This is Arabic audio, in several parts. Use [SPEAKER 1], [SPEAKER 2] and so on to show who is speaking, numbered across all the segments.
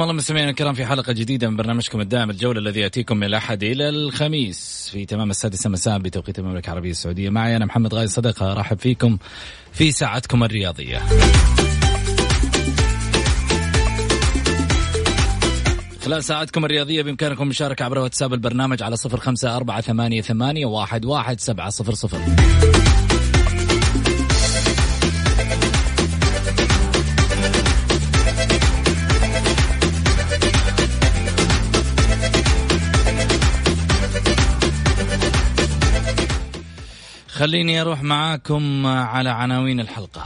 [SPEAKER 1] حياكم الله مستمعينا الكرام في حلقة جديدة من برنامجكم الدائم الجولة الذي يأتيكم من الأحد إلى الخميس. في تمام السادسة مساء بتوقيت المملكة العربية السعودية. معي أنا محمد غاي صدقة أرحب فيكم في ساعتكم الرياضية. خلال ساعتكم الرياضية بإمكانكم المشاركة عبر واتساب البرنامج على صفر خمسة أربعة ثمانية, ثمانية واحد, واحد سبعة صفر صفر. خليني أروح معاكم على عناوين الحلقة.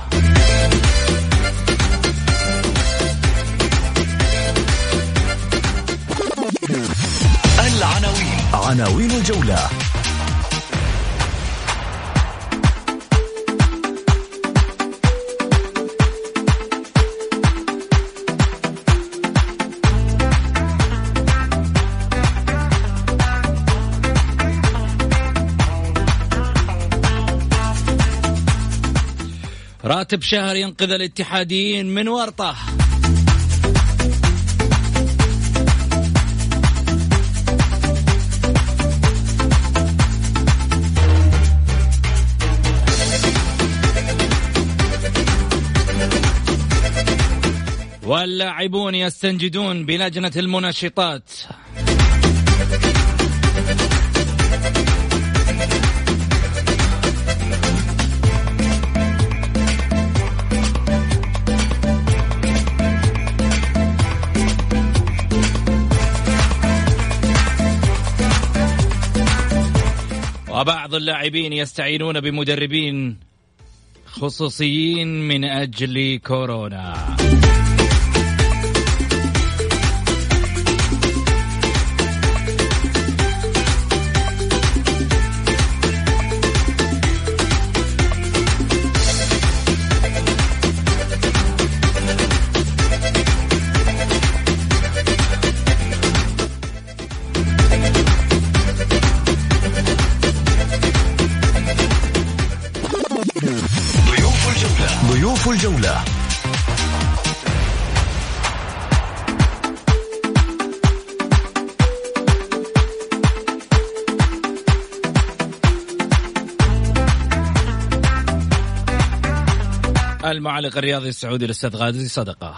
[SPEAKER 2] العناوين. عناوين الجولة.
[SPEAKER 1] راتب شهر ينقذ الاتحاديين من ورطة. واللاعبون يستنجدون بلجنة المنشطات وبعض اللاعبين يستعينون بمدربين خصوصيين من أجل كورونا.
[SPEAKER 2] الجولة.
[SPEAKER 1] المعلق الرياضي السعودي الأستاذ غازي صدقة.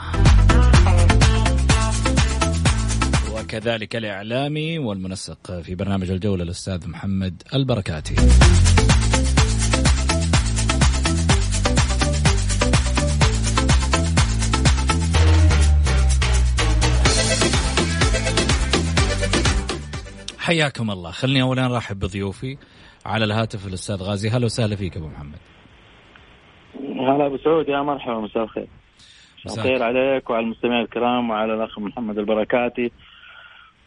[SPEAKER 1] وكذلك الإعلامي والمنسق في برنامج الجولة الأستاذ محمد البركاتي. حياكم الله. خلني اولا أرحب بضيوفي. على الهاتف الأستاذ غازي. هلا وسهلا فيك أبو محمد.
[SPEAKER 3] هلا أبو سعود. يا مرحبا. مساء الخير. مساء الخير عليك وعلى المستمعين الكرام وعلى الأخ محمد البركاتي.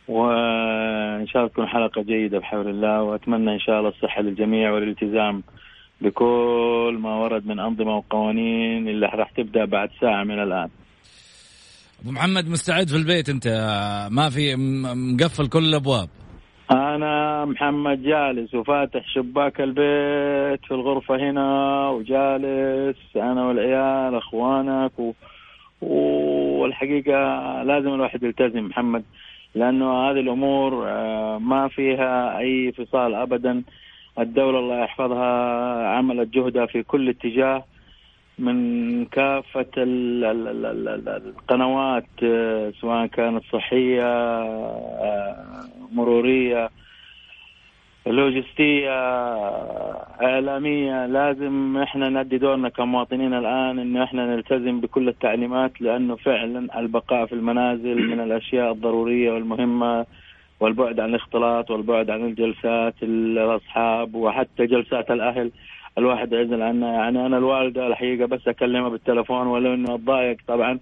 [SPEAKER 3] وإن شاء الله تكون حلقة جيدة بحول الله. وأتمنى إن شاء الله الصحة للجميع والالتزام بكل ما ورد من أنظمة وقوانين اللي راح تبدأ بعد ساعة من الآن.
[SPEAKER 1] أبو محمد مستعد في البيت أنت؟ ما في مقفل كل الأبواب.
[SPEAKER 3] أنا محمد جالس وفاتح شباك البيت في الغرفة هنا وجالس أنا والعيال أخوانك و... والحقيقة لازم الواحد يلتزم محمد لأنه هذه الأمور آه، ما فيها أي فصال أبدا. الدولة الله يحفظها عملت جهدها في كل اتجاه. من كافة القنوات سواء كانت صحية مرورية لوجستية إعلامية لازم إحنا نأدي دورنا كمواطنين الآن إنه إحنا نلتزم بكل التعليمات لأنه فعلا البقاء في المنازل من الأشياء الضرورية والمهمة والبعد عن الاختلاط والبعد عن الجلسات الأصحاب وحتى جلسات الأهل. الواحد يعزل عنها يعني أنا الوالدة الحقيقة بس أكلمها بالتلفون ولو إنه أتضايق طبعا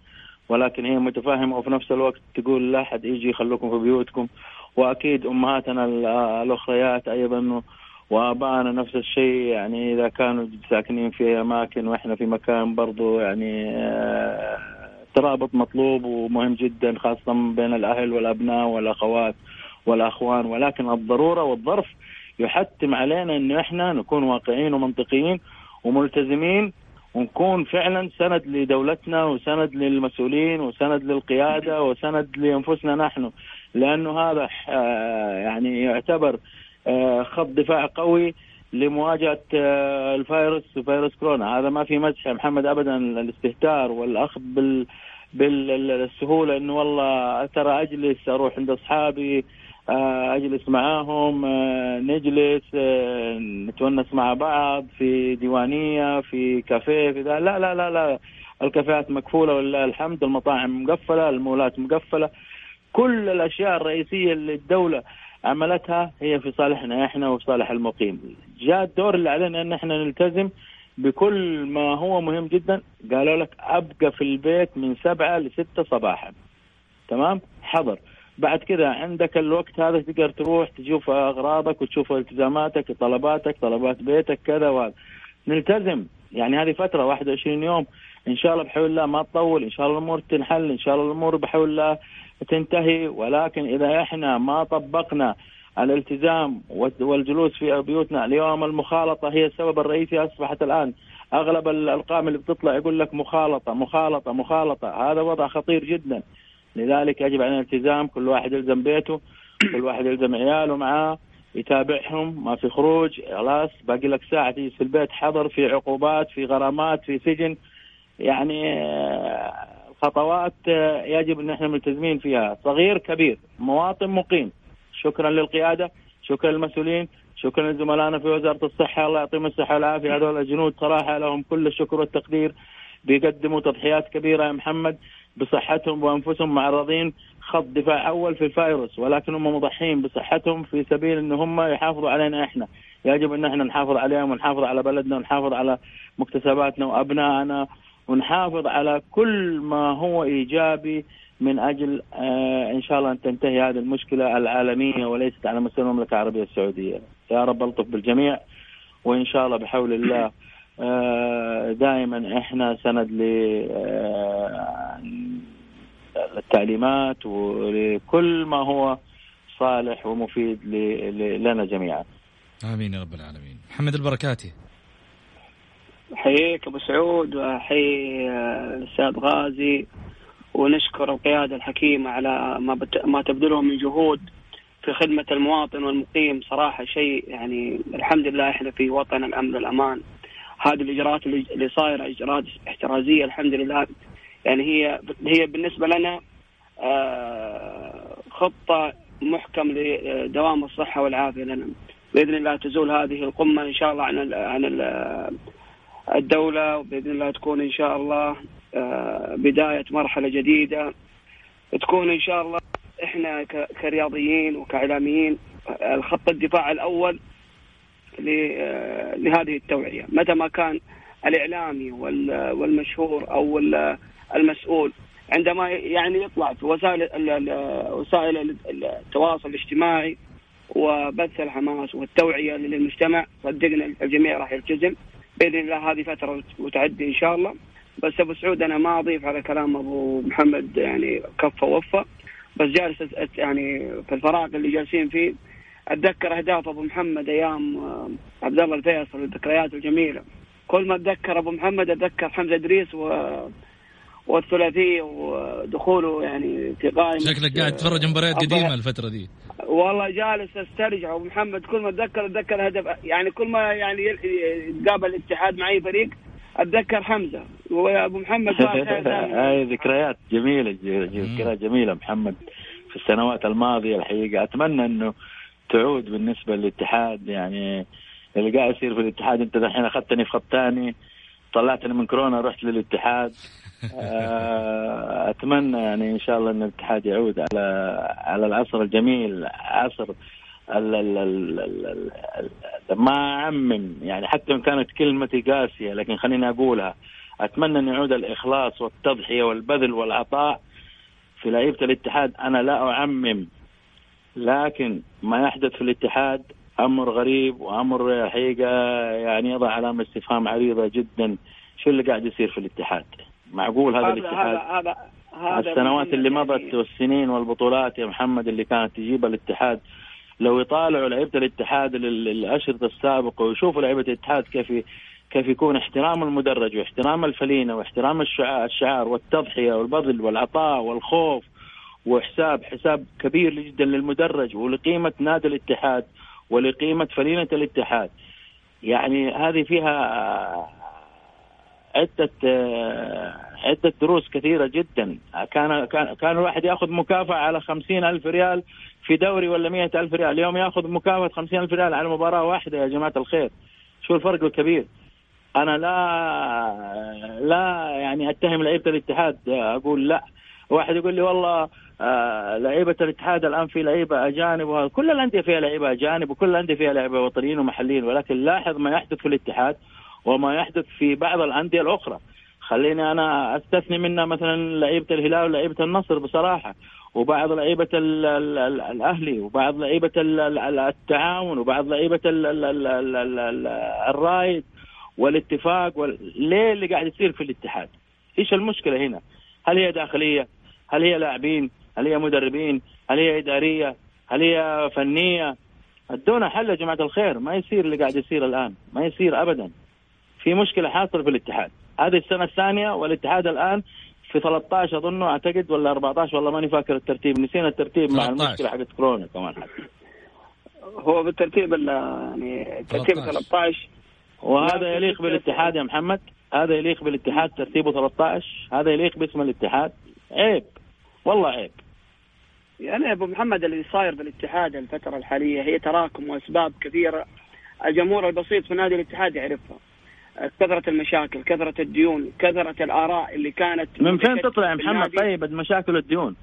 [SPEAKER 3] ولكن هي متفاهمة وفي نفس الوقت تقول لا أحد يجي يخلوكم في بيوتكم. وأكيد أمهاتنا الأخريات أيضا وآبائنا نفس الشيء. يعني إذا كانوا ساكنين في أماكن وإحنا في مكان برضو يعني آه، ترابط مطلوب ومهم جدا خاصة بين الأهل والأبناء والأخوات والأخوان. ولكن الضرورة والظرف يحتم علينا انه إحنا نكون واقعيين ومنطقيين وملتزمين ونكون فعلا سند لدولتنا وسند للمسؤولين وسند للقيادة وسند لأنفسنا نحن. لأنه هذا آه، يعني يعتبر آه، خط دفاع قوي لمواجهة آه، الفيروس فيروس كورونا. هذا ما في مزح محمد ابدا. الاستهتار والأخذ بال بالسهولة إنه والله ترى أجلس أروح عند أصحابي أجلس معاهم نجلس نتونس مع بعض في ديوانية في كافيه في لا لا لا لا. الكافيهات مقفولة ولله الحمد المطاعم مقفلة المولات مقفلة. كل الأشياء الرئيسية اللي الدولة عملتها هي في صالحنا إحنا وفي صالح المقيم. جاء الدور اللي علينا إن إحنا نلتزم بكل ما هو مهم جدا. قالوا لك أبقى في البيت من سبعة لستة صباحا. تمام؟ حضر. بعد كذا عندك الوقت هذا تقدر تروح تشوف أغراضك وتشوف التزاماتك طلباتك طلبات بيتك كذا وهذا. نلتزم. يعني هذه فترة 21 يوم إن شاء الله بحول الله ما تطول إن شاء الله الأمور تنحل إن شاء الله الأمور بحول الله تنتهي. ولكن إذا إحنا ما طبقنا الالتزام والجلوس في بيوتنا اليوم المخالطة هي السبب الرئيسي أصبحت الآن أغلب الارقام اللي بتطلع يقول لك مخالطة مخالطة مخالطة. هذا وضع خطير جدا. لذلك يجب علينا الالتزام كل واحد يلزم بيته كل واحد يلزم عياله معاه يتابعهم ما في خروج خلاص باقي لك ساعة تجلس في البيت حظر في عقوبات في غرامات في سجن. يعني خطوات آه، يجب إن إحنا ملتزمين فيها. صغير كبير مواطن مقيم. شكرا للقيادة شكرا للمسؤولين شكرا لزملائنا في وزارة الصحة. الله يعطيهم الصحة والعافية. هذول الجنود صراحة لهم كل الشكر والتقدير. بيقدموا تضحيات كبيرة يا محمد. بصحتهم وأنفسهم معرضين خط دفاع أول في الفيروس ولكن هم مضحين بصحتهم في سبيل إن هم يحافظوا علينا إحنا يجب إن إحنا نحافظ عليهم ونحافظ على بلدنا ونحافظ على مكتسباتنا وأبنائنا ونحافظ على كل ما هو إيجابي من أجل آه إن شاء الله أن تنتهي هذه المشكلة العالمية وليست على مستوى المملكة العربية السعودية. يا رب ألطف بالجميع وإن شاء الله بحول الله دائما إحنا سند ل آه التعليمات ولكل ما هو صالح ومفيد لنا جميعا.
[SPEAKER 1] آمين يا رب العالمين. محمد البركاتي.
[SPEAKER 4] احييك أبو سعود واحيي الاستاذ غازي ونشكر القيادة الحكيمة على ما بت... ما تبذله من جهود في خدمة المواطن والمقيم صراحة شيء يعني الحمد لله إحنا في وطن الأمن والأمان هذه الإجراءات اللي صايرة إجراءات احترازية الحمد لله. يعني هي هي بالنسبة لنا آه، خطة محكم لدوام الصحة والعافية لنا. بإذن الله تزول هذه القمة إن شاء الله عن عن الدولة وبإذن الله تكون إن شاء الله آه، بداية مرحلة جديدة. تكون إن شاء الله إحنا كرياضيين وكإعلاميين الخط الدفاع الأول آه، لهذه التوعية. متى ما كان الإعلامي والمشهور أو المسؤول عندما يعني يطلع في وسائل وسائل التواصل الاجتماعي وبث الحماس والتوعية للمجتمع صدقنا الجميع راح يلتزم. بإذن الله هذه فترة وتعدي إن شاء الله. بس أبو سعود أنا ما أضيف على كلام أبو محمد يعني كفى ووفى. بس جالس يعني في الفراغ اللي جالسين فيه أتذكر أهداف أبو محمد أيام آه، عبد الله الفيصل الذكريات الجميلة. كل ما أتذكر أبو محمد أتذكر حمزة إدريس و والثلاثيه ودخوله يعني في قائمة.
[SPEAKER 1] شكلك قاعد تتفرج مباريات قديمة الفترة دي.
[SPEAKER 4] والله جالس أسترجع أبو محمد. كل ما أتذكر أتذكر هدف يعني كل ما يعني يتقابل الاتحاد مع أي فريق أتذكر حمزة. وأبو محمد
[SPEAKER 3] هاي ذكريات جميلة ذكريات جميلة محمد في السنوات الماضية الحقيقة. أتمنى إنه تعود بالنسبة للاتحاد يعني اللي قاعد يصير في الاتحاد أنت الحين أخذتني في خط ثاني طلعتني من كورونا رحت للاتحاد. آه، أتمنى يعني إن شاء الله إن الاتحاد يعود على على العصر الجميل عصر ال ال ال ال ال ما اعمم يعني حتى إن كانت كلمتي قاسية لكن خليني أقولها أتمنى إن يعود الإخلاص والتضحية والبذل والعطاء في لعيبة الاتحاد. أنا لا أعمم لكن ما يحدث في الاتحاد أمر غريب وأمر حقيقة يعني يضع علامة استفهام عريضة جدا شو اللي قاعد يصير في الاتحاد؟ معقول هذا, هذا الاتحاد؟ هذا هذا السنوات اللي مضت يعني والسنين والبطولات يا محمد اللي كانت تجيبها الاتحاد لو يطالعوا لعيبة الاتحاد الاشرطه السابقة ويشوفوا لعيبة الاتحاد كيف كيف يكون احترام المدرج واحترام الفلينة واحترام الشعار والتضحية والبذل والعطاء والخوف وحساب حساب كبير جدا للمدرج ولقيمة نادي الاتحاد ولقيمة فلينة الاتحاد. يعني هذه فيها عدة عدة دروس كثيرة جدا. كان كان كان الواحد يأخذ مكافأة على خمسين ألف ريال في دوري ولا مئة ألف ريال. اليوم يأخذ مكافأة خمسين ألف ريال على مباراة واحدة يا جماعة الخير. شو الفرق الكبير؟ أنا لا لا يعني أتهم لعيبة الاتحاد أقول لا. واحد يقول لي والله آه لعيبة الاتحاد الآن في لعيبة أجانب وهذا كل الأندية فيها لعيبة أجانب وكل الأندية فيها لعيبة وطنيين ومحليين ولكن لاحظ ما يحدث في الاتحاد وما يحدث في بعض الأندية الأخرى خليني أنا أستثني منها مثلا لعيبة الهلال ولعيبة النصر بصراحة وبعض لعيبة الأهلي وبعض لعيبة التعاون وبعض لعيبة الرايد والاتفاق ليه اللي قاعد يصير في الاتحاد؟ إيش المشكلة هنا؟ هل هي داخلية؟ هل هي لاعبين؟ هل هي مدربين؟ هل هي إدارية؟ هل هي فنية؟ أدونا حل يا جماعة الخير. ما يصير اللي قاعد يصير الآن. ما يصير ابدا. في مشكلة حاصلة في الاتحاد. هذه السنة الثانية والاتحاد الآن في 13 اظنه أعتقد ولا 14 والله ماني فاكر الترتيب. نسينا الترتيب مع المشكلة حقت كورونا كمان. حتى
[SPEAKER 4] هو بالترتيب يعني ترتيب 13
[SPEAKER 3] وهذا يليق بالاتحاد يا محمد. هذا يليق بالاتحاد ترتيبه 13 هذا يليق باسم الاتحاد. عيب. والله عيب.
[SPEAKER 4] يعني أبو محمد اللي صاير بالاتحاد الفترة الحالية هي تراكم وأسباب كثيرة. الجمهور البسيط في نادي الاتحاد يعرفها. كثرة المشاكل كثرة الديون كثرة الآراء اللي كانت
[SPEAKER 3] من فين تطلع يا محمد؟ طيب المشاكل الديون.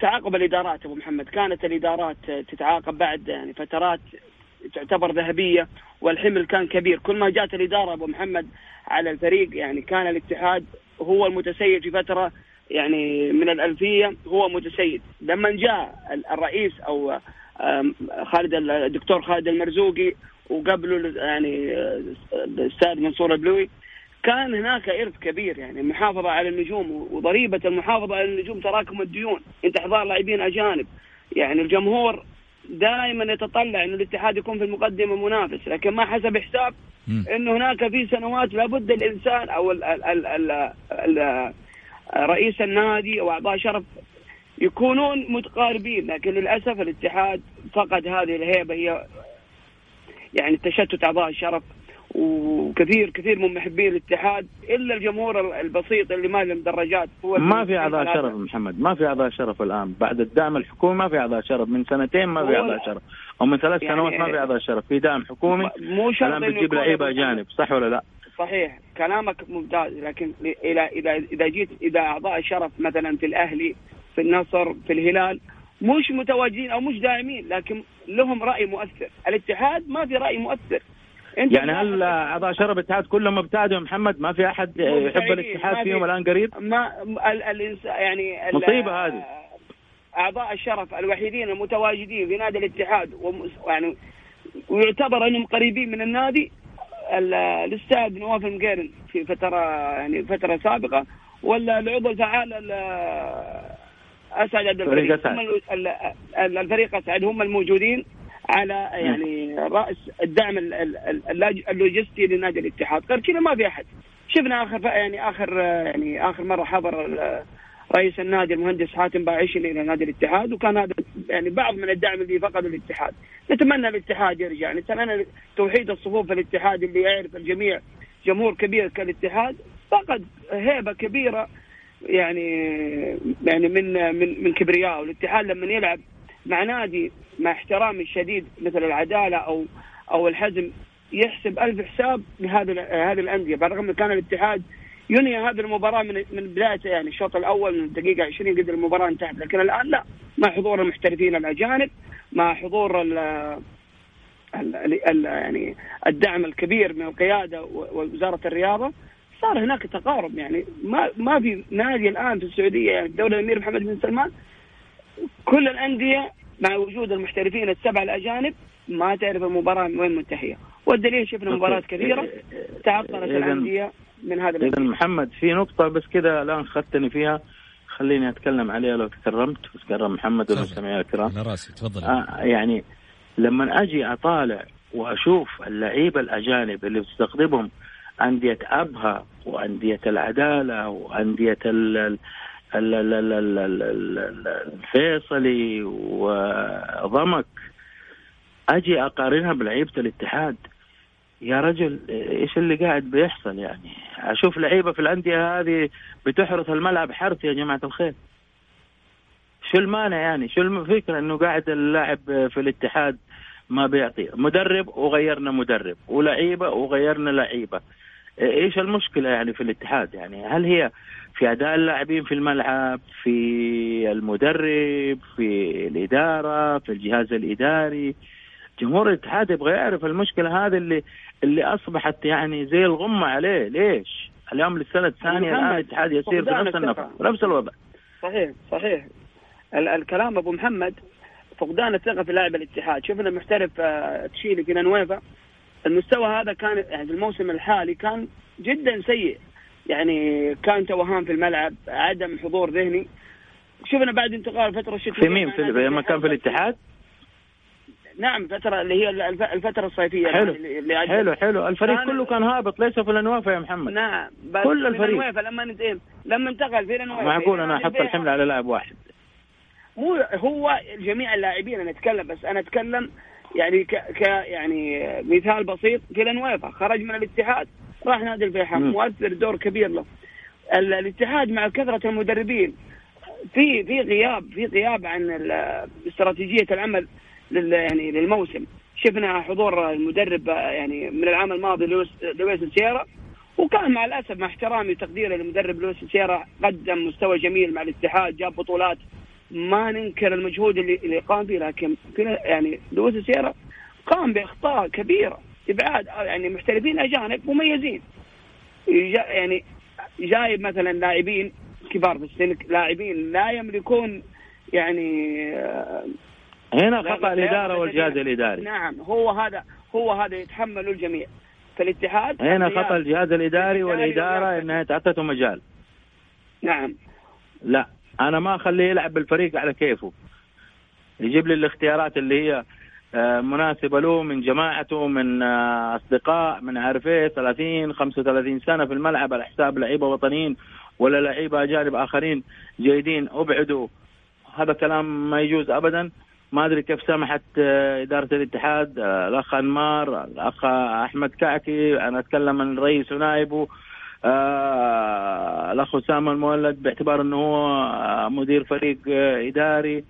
[SPEAKER 4] تعاقب الإدارات أبو محمد. كانت الإدارات تتعاقب بعد يعني فترات تعتبر ذهبية والحمل كان كبير. كل ما جات الإدارة أبو محمد على الفريق يعني كان الاتحاد هو المتسيد في فترة يعني من الألفية هو متسيد. لما جاء الرئيس أو خالد الدكتور خالد المرزوقي وقبله يعني الأستاذ منصور البلوي كان هناك إرث كبير يعني المحافظه على النجوم وضريبة المحافظة على النجوم تراكم الديون. أنت احضار لاعبين أجانب. يعني الجمهور دائما يتطلع إنه الاتحاد يكون في المقدمة منافس لكن ما حسب حساب إنه هناك في سنوات لابد الإنسان أو ال ال ال ال رئيس النادي أو اعضاء شرف يكونون متقاربين لكن للأسف الاتحاد فقد هذه الهيبة هي يعني تشتت أعضاء الشرف. وكثير كثير من محبي الاتحاد إلا الجمهور البسيط اللي ما له مدرجات
[SPEAKER 3] هو ما في أعضاء شرف محمد ما في أعضاء شرف الآن. بعد الدعم الحكومي ما في أعضاء شرف من سنتين ما في أعضاء شرف. أو من ثلاث يعني سنوات ما في أعضاء شرف. في دعم حكومي
[SPEAKER 4] مو شرط
[SPEAKER 3] الآن بتجيب لعيبة اجانب صح ولا لا؟
[SPEAKER 4] صحيح كلامك ممتاز لكن اذا إذا إذا جيت إذا أعضاء الشرف مثلا في الأهلي في النصر في الهلال مش متواجدين أو مش داعمين لكن لهم رأي مؤثر. الاتحاد ما في رأي مؤثر.
[SPEAKER 3] أنت يعني هل أعضاء شرف الاتحاد كلهم ابتعدوا محمد ما في أحد يحب الاتحاد فيهم الآن قريب؟
[SPEAKER 4] ما الانسان يعني
[SPEAKER 3] مصيبة هذه.
[SPEAKER 4] أعضاء الشرف الوحيدين المتواجدين في نادي الاتحاد يعني ويعتبر أنهم قريبين من النادي الاستاذ نواف المقيرن في فترة يعني فترة سابقة ولا العضو الفعال أسعد عبد الفريق. الفريق أسعد. هم الموجودين على يعني رأس الدعم اللوجستي لنادي الاتحاد. غير كذا ما في أحد. شفنا آخر يعني آخر يعني آخر مرة حضر رئيس النادي المهندس حاتم باعشلي إلى نادي الاتحاد وكان هذا يعني بعض من الدعم اللي فقده الاتحاد. نتمنى الاتحاد يرجع نتمنى توحيد الصفوف في الاتحاد اللي يعرف الجميع جمهور كبير كالاتحاد. فقد هيبة كبيرة يعني يعني من من من كبرياء. والاتحاد لما يلعب مع نادي مع احترامي الشديد مثل العدالة أو أو الحزم يحسب ألف حساب لهذه هذه الأندية. بالرغم كان الاتحاد ينهي هذه المباراة من من بدايته يعني. الشوط الأول من الدقيقة 20 قد المباراة انتهت. لكن الآن لا. مع حضور المحترفين الأجانب مع حضور ال ال يعني الدعم الكبير من القيادة ووزارة الرياضة صار هناك تقارب يعني. ما ما في نادي الآن في السعودية يعني الدولة الأمير محمد بن سلمان كل الأندية مع وجود المحترفين السبع الأجانب ما تعرف المباراة وين منتهية. والدليل شفنا مباريات كثيره تعطلت الانديه من هذا
[SPEAKER 3] إذا محمد في نقطة بس كذا الآن خدتني فيها. خليني أتكلم عليها لو تكرمت. تكرم محمد والمستمعين الكرام.
[SPEAKER 1] على راسي. تفضل.
[SPEAKER 3] آه يعني لما أجي أطالع وأشوف اللعيبة الأجانب اللي بتستقطبهم أندية أبها وأندية العدالة وأندية الفيصلي وضمك أجي أقارنها بلعيبة الاتحاد. يا رجل إيش اللي قاعد بيحصل يعني؟ أشوف لعيبة في الأندية هذه بتحرث الملعب حرث يا جماعة الخير. شو المانع يعني؟ شو الفكرة إنه قاعد اللاعب في الاتحاد ما بيعطي. مدرب وغيرنا مدرب ولعيبة وغيرنا لعيبة. إيش المشكلة يعني في الاتحاد؟ يعني هل هي في أداء اللاعبين في الملعب في المدرب في الإدارة في الجهاز الإداري؟ جمهور الاتحاد يبغى يعرف المشكلة هذه اللي اللي أصبحت يعني زي الغمة عليه. ليش؟ اليوم للسنة الثانية الآن الاتحاد يسير في نفس النفس نفس الوضع.
[SPEAKER 4] صحيح صحيح. الكلام أبو محمد فقدان الثقة في لاعب الاتحاد. شفنا المحترف آه، تشيلي نويفا المستوى هذا كان يعني الموسم الحالي كان جدا سيء. يعني كان توهان في الملعب عدم حضور ذهني. شفنا بعد انتقال فترة
[SPEAKER 3] الشتويه في مين في لما كان في الاتحاد؟
[SPEAKER 4] نعم فترة اللي هي الفترة الصيفية
[SPEAKER 3] حلو. اللي حلو حلو. الفريق كان كله كان هابط ليس في الانوافة يا محمد.
[SPEAKER 4] نعم كل الفريق. لما لما انتقل في الانوافة
[SPEAKER 3] معقول أنا أحط الحمل على لاعب واحد.
[SPEAKER 4] مو هو جميع اللاعبين أنا أتكلم بس أنا أتكلم يعني ك, ك يعني مثال بسيط في الانوافة خرج من الاتحاد راح نادي الفيحاء. مؤثر دور كبير له. الاتحاد مع كثرة المدربين في في غياب في غياب عن استراتيجية العمل. لل يعني للموسم. شفنا حضور المدرب يعني من العام الماضي لويس لويس سيارا وكان مع الأسف مع احترامي وتقديري للمدرب لويس سيارا قدم مستوى جميل مع الاتحاد جاب بطولات ما ننكر المجهود اللي اللي قام به لكن يعني لويس سيارا قام بإخطاء كبيره إبعاد يعني محترفين أجانب مميزين. يعني جايب مثلا لاعبين كبار في السن لاعبين لا يملكون يعني
[SPEAKER 3] هنا خطأ الإدارة والجهاز الإداري.
[SPEAKER 4] نعم هو هذا هو هذا يتحمله الجميع. فالاتحاد
[SPEAKER 3] هنا خطأ الجهاز الإداري والإدارة إنها تعطته مجال.
[SPEAKER 4] نعم.
[SPEAKER 3] لا أنا ما أخليه يلعب بالفريق على كيفه. يجيب لي الاختيارات اللي هي آه، مناسبة له من جماعته من آه، أصدقاء من عارف إيه 30 35 سنة في الملعب على حساب لعيبة وطنيين ولا لعيبة أجانب آخرين جيدين أبعدوا. هذا كلام ما يجوز ابدا. ما أدري كيف سمحت آه، إدارة الاتحاد آه، الأخ أنمار الأخ أحمد كعكي أنا أتكلم عن الرئيس ونائبه آه، الأخ أسامة المولد باعتبار إنه هو مدير فريق إداري.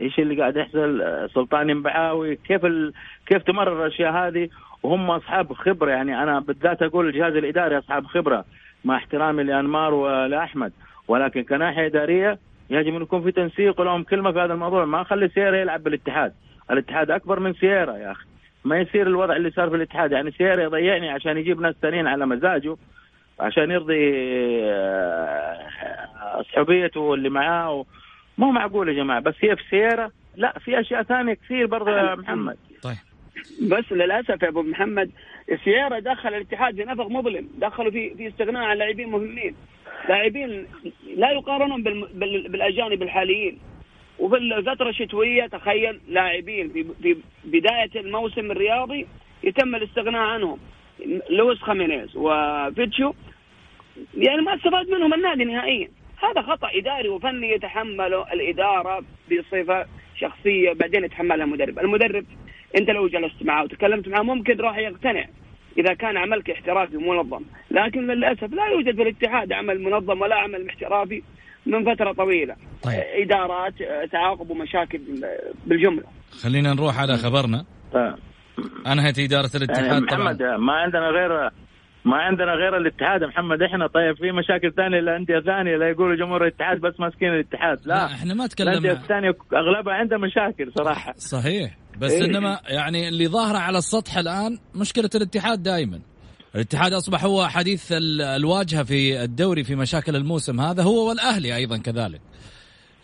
[SPEAKER 3] إيش اللي قاعد يحصل؟ سلطان ينبعاوي. كيف ال... كيف تمرر الأشياء هذه؟ وهم أصحاب خبرة. يعني أنا بالذات أقول الجهاز الإداري أصحاب خبرة مع احترامي لأنمار ولاحمد ولكن كناحية إدارية يجب أن يكون في تنسيق ولهم كلمة في هذا الموضوع. ما أخلي سيارة يلعب بالاتحاد. الاتحاد أكبر من سيارة يا أخي. ما يصير الوضع اللي صار في الاتحاد. يعني سيارة يضيعني عشان يجيب ناس ثانيين على مزاجه عشان يرضي آه، أصحابيته اللي معاه. مو معقول يا جماعة. بس هي في سيارة. لا في أشياء ثانية كثير برضه يا محمد.
[SPEAKER 1] طيب.
[SPEAKER 4] بس للأسف يا أبو محمد السيارة دخل الاتحاد في نفق مظلم. دخلوا في في استغناء عن لاعبين مهمين. لاعبين لا يقارنون بالأجانب الحاليين. وفي الفترة الشتوية تخيل لاعبين في في بداية الموسم الرياضي يتم الاستغناء عنهم. لويس خامينيز وفيتشو. يعني ما استفاد منهم النادي نهائيا. هذا خطأ إداري وفني يتحمله الإدارة بصفة شخصية بعدين يتحملها المدرب. المدرب انت لو جلست معه وتكلمت معه ممكن راح يقتنع إذا كان عملك احترافي منظم لكن للأسف لا يوجد في الاتحاد عمل منظم ولا عمل احترافي من فترة طويلة.
[SPEAKER 1] طيب.
[SPEAKER 4] إدارات تعاقب ومشاكل بالجملة.
[SPEAKER 1] خلينا نروح على خبرنا.
[SPEAKER 3] طيب.
[SPEAKER 1] أنهت إدارة الاتحاد
[SPEAKER 3] يعني
[SPEAKER 1] طبعا.
[SPEAKER 3] محمد ما عندنا غير ما عندنا غير الاتحاد محمد. إحنا طيب في مشاكل ثانية لأندية ثانية لا يقولوا جمهور الاتحاد بس ماسكين الاتحاد. لا,
[SPEAKER 1] لا إحنا ما
[SPEAKER 3] الانديه
[SPEAKER 1] تكلمنا.
[SPEAKER 3] الثانية أغلبها عندها مشاكل صراحة.
[SPEAKER 1] صحيح. بس
[SPEAKER 3] إيه.
[SPEAKER 1] إنما يعني اللي ظاهرة على السطح الآن مشكلة الاتحاد دائما الاتحاد أصبح هو حديث ال- الواجهة في الدوري في مشاكل الموسم هذا هو والأهلي أيضا كذلك.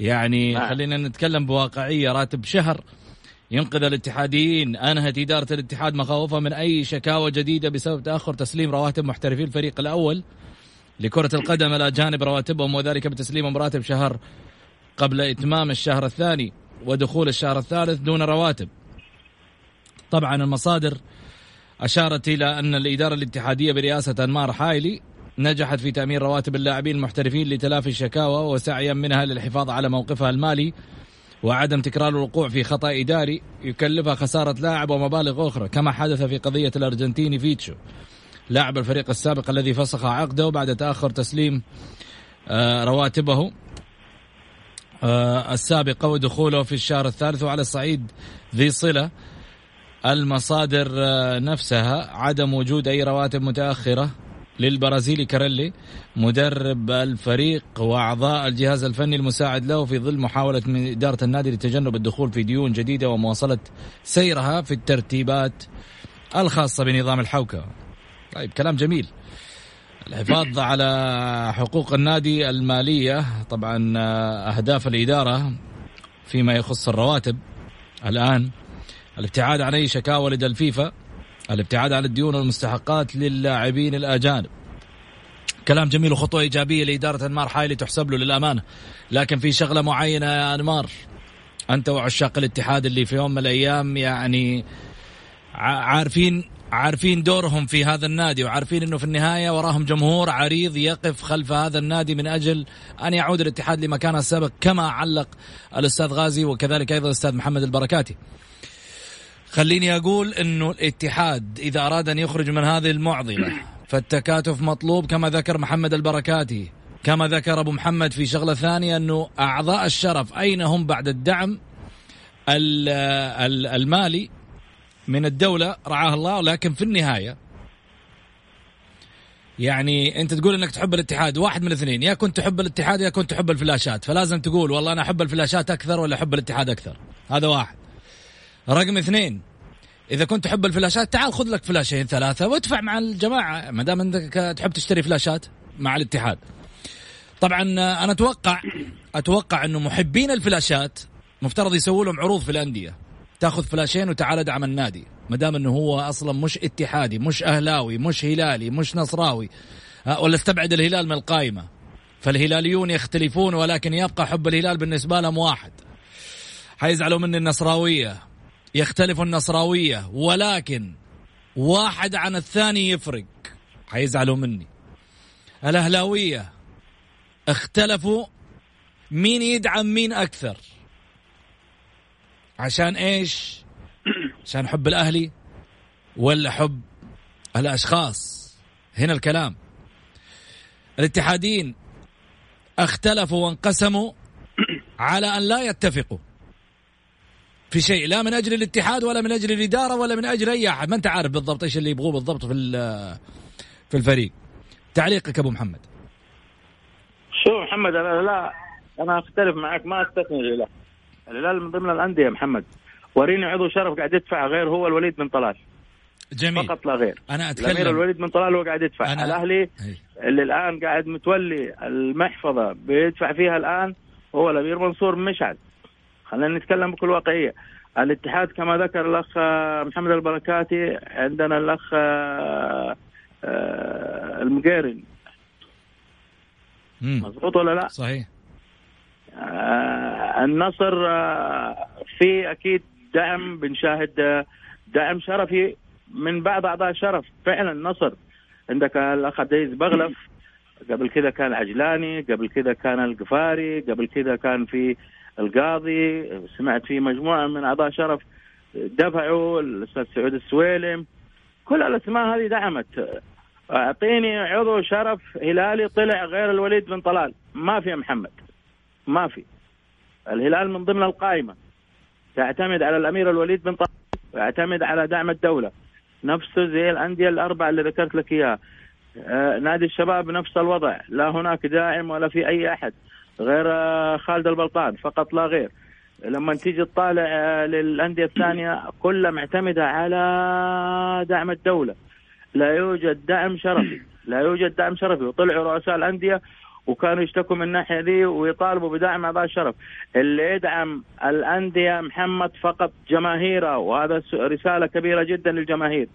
[SPEAKER 1] يعني
[SPEAKER 3] نعم.
[SPEAKER 1] خلينا نتكلم بواقعية راتب شهر ينقذ الاتحاديين انهت إدارة الاتحاد مخاوفها من أي شكاوى جديدة بسبب تأخر تسليم رواتب محترفي الفريق الأول لكرة القدم الاجانب رواتبهم وذلك بتسليمهم راتب شهر قبل إتمام الشهر الثاني ودخول الشهر الثالث دون رواتب. طبعا المصادر أشارت إلى أن الإدارة الاتحادية برئاسة أنمار حايلي نجحت في تأمين رواتب اللاعبين المحترفين لتلافي الشكاوى وسعيا منها للحفاظ على موقفها المالي وعدم تكرار الوقوع في خطأ إداري يكلفها خسارة لاعب ومبالغ أخرى كما حدث في قضية الأرجنتيني فيتشو لاعب الفريق السابق الذي فسخ عقده بعد تأخر تسليم آه، رواتبه آه، السابقة ودخوله في الشهر الثالث وعلى الصعيد ذي صلة المصادر آه، نفسها عدم وجود أي رواتب متأخرة. للبرازيلي كاريلي مدرب الفريق وأعضاء الجهاز الفني المساعد له في ظل محاولة من إدارة النادي لتجنب الدخول في ديون جديدة ومواصلة سيرها في الترتيبات الخاصة بنظام الحوكة. طيب كلام جميل. الحفاظ على حقوق النادي المالية طبعا آه، أهداف الإدارة فيما يخص الرواتب. الآن الابتعاد عن أي شكاوى لدى الفيفا. الابتعاد عن الديون والمستحقات للاعبين الأجانب. كلام جميل وخطوة إيجابية لإدارة أنمار حايلي تحسب له للأمانة. لكن في شغلة معينة يا أنمار؟ أنت وعشاق الاتحاد اللي في يوم من الأيام يعني عارفين عارفين دورهم في هذا النادي وعارفين إنه في النهاية وراهم جمهور عريض يقف خلف هذا النادي من أجل أن يعود الاتحاد لمكانه السابق كما علق الأستاذ غازي وكذلك أيضا الأستاذ محمد البركاتي. خليني أقول إنه الاتحاد إذا أراد أن يخرج من هذه المعضلة فالتكاتف مطلوب كما ذكر محمد البركاتي كما ذكر أبو محمد في شغلة ثانية إنه أعضاء الشرف أين هم بعد الدعم ال- ال- المالي من الدولة؟ رعاها الله لكن في النهاية يعني أنت تقول إنك تحب الاتحاد واحد من الاثنين يا كنت تحب الاتحاد يا كنت تحب الفلاشات فلازم تقول والله أنا أحب الفلاشات أكثر ولا أحب الاتحاد أكثر هذا واحد. رقم اثنين. إذا كنت تحب الفلاشات تعال خذ لك فلاشين ثلاثة وادفع مع الجماعة. ما دام إنك تحب تشتري فلاشات مع الاتحاد. طبعا أنا أتوقع أتوقع إنه محبين الفلاشات مفترض يسووا لهم عروض في الأندية. تأخذ فلاشين وتعال ادعم النادي. ما دام إنه هو أصلا مش اتحادي مش أهلاوي مش هلالي مش نصراوي آه، ولا استبعد الهلال من القائمة. فالهلاليون يختلفون ولكن يبقى حب الهلال بالنسبة لهم واحد. حيزعلوا مني النصراوية. يختلف النصراوية ولكن واحد عن الثاني يفرق. حيزعلوا مني. الأهلاوية اختلفوا مين يدعم مين أكثر. عشان إيش؟ عشان حب الأهلي ولا حب الأشخاص؟ هنا الكلام. الاتحادين اختلفوا وانقسموا على أن لا يتفقوا. في شيء لا من أجل الاتحاد ولا من أجل الإدارة ولا من أجل أي أحد. ما أنت عارف بالضبط إيش اللي يبغوه بالضبط في في الفريق. تعليقك أبو محمد.
[SPEAKER 3] شوف محمد أنا لا أنا أختلف معك ما أستثني الهلال. الهلال من ضمن الأندية يا محمد. وريني عضو شرف قاعد يدفع غير هو الوليد بن طلال.
[SPEAKER 1] جميل.
[SPEAKER 3] فقط لا غير.
[SPEAKER 1] أنا
[SPEAKER 3] الامير
[SPEAKER 1] أتكلم.
[SPEAKER 3] الوليد بن طلال هو قاعد يدفع.
[SPEAKER 1] أنا-
[SPEAKER 3] الأهلي
[SPEAKER 1] هي.
[SPEAKER 3] اللي الآن قاعد متولي المحفظة بيدفع فيها الآن هو الأمير منصور مشعل. خلينا نتكلم بكل واقعية. الاتحاد كما ذكر الأخ محمد البركاتي عندنا الأخ آه، آه، المقيرن. مضبوط ولا لا؟
[SPEAKER 1] صحيح.
[SPEAKER 3] آه، النصر في أكيد دعم بنشاهد دعم شرفي من بعض أعضاء الشرف. فعلا النصر. عندك الأخ عبد العزيز بغلف. قبل كذا كان عجلاني قبل كذا كان القفاري قبل كذا كان في القاضي سمعت في مجموعة من أعضاء شرف دفعوا الأستاذ سعود السويلم. كل الأسماء هذه دعمت. أعطيني عضو شرف هلالي طلع غير الوليد بن طلال. ما في محمد. ما في. الهلال من ضمن القائمة. تعتمد على الأمير الوليد بن طلال. ويعتمد على دعم الدولة. نفسه زي الأندية الأربعة اللي ذكرت لك إياها. آه نادي الشباب نفس الوضع. لا هناك داعم ولا في أي أحد. غير آه خالد البلطان فقط لا غير. لما تيجي تطالع آه للأندية الثانية كلها معتمدة على دعم الدولة. لا يوجد دعم شرفي لا يوجد دعم شرفي. وطلعوا رؤساء الأندية وكانوا يشتكوا من الناحية ذي ويطالبوا بدعم اعضاء الشرف. اللي يدعم الأندية محمد فقط جماهيره وهذا رسالة كبيرة جدا للجماهير.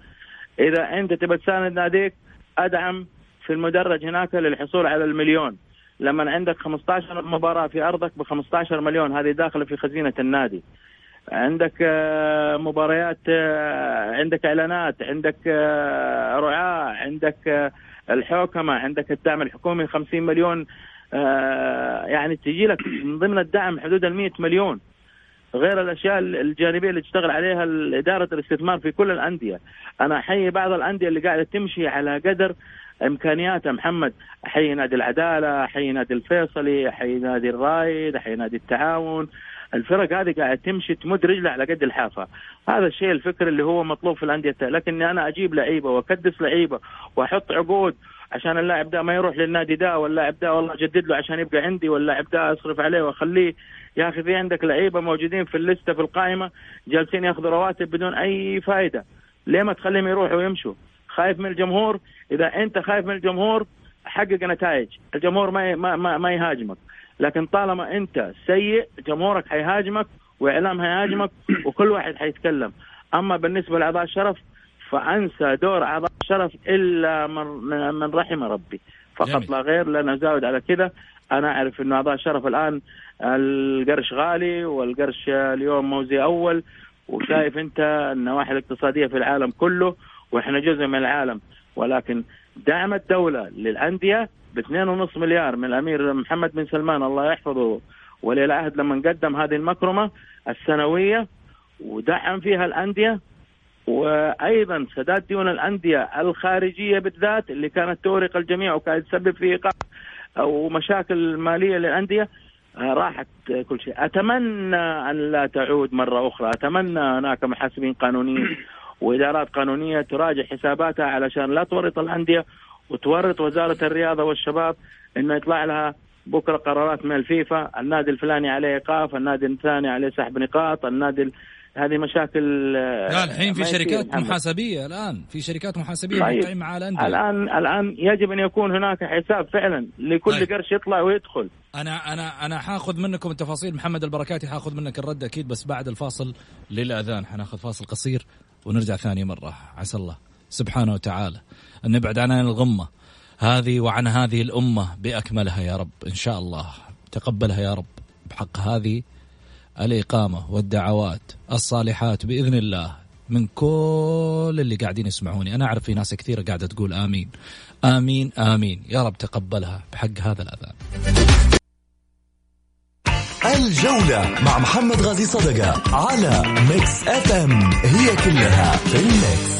[SPEAKER 3] إذا أنت تبى تساند ناديك أدعم في المدرج هناك للحصول على المليون. لما عندك 15 مباراة في أرضك ب 15 مليون هذه داخلة في خزينة النادي. عندك آه، مباريات آه، عندك إعلانات عندك آه، رعاة عندك الحوكمة عندك الدعم الحكومي 50 مليون يعني تجي لك من ضمن الدعم حدود ال 100 مليون. غير الأشياء الجانبية اللي تشتغل عليها إدارة الاستثمار في كل الأندية. أنا أحيي بعض الأندية اللي قاعدة تمشي على قدر امكانياتها محمد. احيي نادي العدالة احيي نادي الفيصلي احيي نادي الرايد احيي نادي التعاون. الفرق هذه قاعد تمشي تمد رجلها على قد الحافة. هذا الشيء الفكر اللي هو مطلوب في الأندية. لكني أنا أجيب لعيبة وأكدس لعيبة وأحط عقود عشان اللاعب ده ما يروح للنادي ده واللاعب ده والله أجدد له عشان يبقى عندي واللاعب ده أصرف عليه وأخليه يا أخي في عندك لعيبة موجودين في الليستة في القائمة جالسين ياخذوا رواتب بدون أي فائده ليه ما تخليهم يروحوا ويمشوا؟ خايف من الجمهور إذا أنت خايف من الجمهور حقق نتائج. الجمهور ما ما ما, ما يهاجمك. لكن طالما أنت سيء جمهورك حيهاجمك وإعلام حيهاجمك وكل واحد حيتكلم. أما بالنسبة لأعضاء الشرف فأنسى دور أعضاء الشرف إلا من من رحم ربي. فقط جميل. لا غير لا نزاود على كذا. أنا أعرف إنه أعضاء الشرف الآن القرش غالي والقرش اليوم موزي أول وشايف أنت النواحي الاقتصادية في العالم كله وإحنا جزء من العالم. ولكن دعم الدولة للأندية ب 2.5 مليار من الأمير محمد بن سلمان الله يحفظه ولي العهد لما قدم هذه المكرمة السنوية ودعم فيها الأندية. وأيضا سداد ديون الأندية الخارجية بالذات اللي كانت تورق الجميع وكانت تسبب في إيقاف أو مشاكل مالية للأندية آه، راحت كل شيء. أتمنى أن لا تعود مرة أخرى. أتمنى هناك محاسبين قانونيين. وإدارات قانونية تراجع حساباتها علشان لا تورط الأندية وتورط وزارة الرياضة والشباب إنه يطلع لها بكرة قرارات من الفيفا. النادي الفلاني عليه إيقاف النادي الثاني عليه سحب نقاط النادي هذه مشاكل
[SPEAKER 1] لا الحين في شركات محاسبية الآن. في شركات محاسبية طيب. مع الأندية.
[SPEAKER 3] الان الآن يجب أن يكون هناك حساب فعلا لكل طيب. قرش يطلع ويدخل.
[SPEAKER 1] أنا أنا أنا حاخذ منكم التفاصيل. محمد البركاتي حاخذ منك الرد أكيد بس بعد الفاصل للأذان. حناخذ فاصل قصير. ونرجع ثاني مرة. عسى الله سبحانه وتعالى أن نبعد عننا الغمة هذه وعن هذه الأمة بأكملها يا رب. إن شاء الله تقبلها يا رب. بحق هذه الإقامة والدعوات الصالحات بإذن الله من كل اللي قاعدين يسمعوني. أنا أعرف في ناس كثيرة قاعدة تقول آمين. آمين آمين. يا رب تقبلها بحق هذا الأذان.
[SPEAKER 2] الجولة مع محمد غازي صدقة على Mix FM هي كلها في ال mix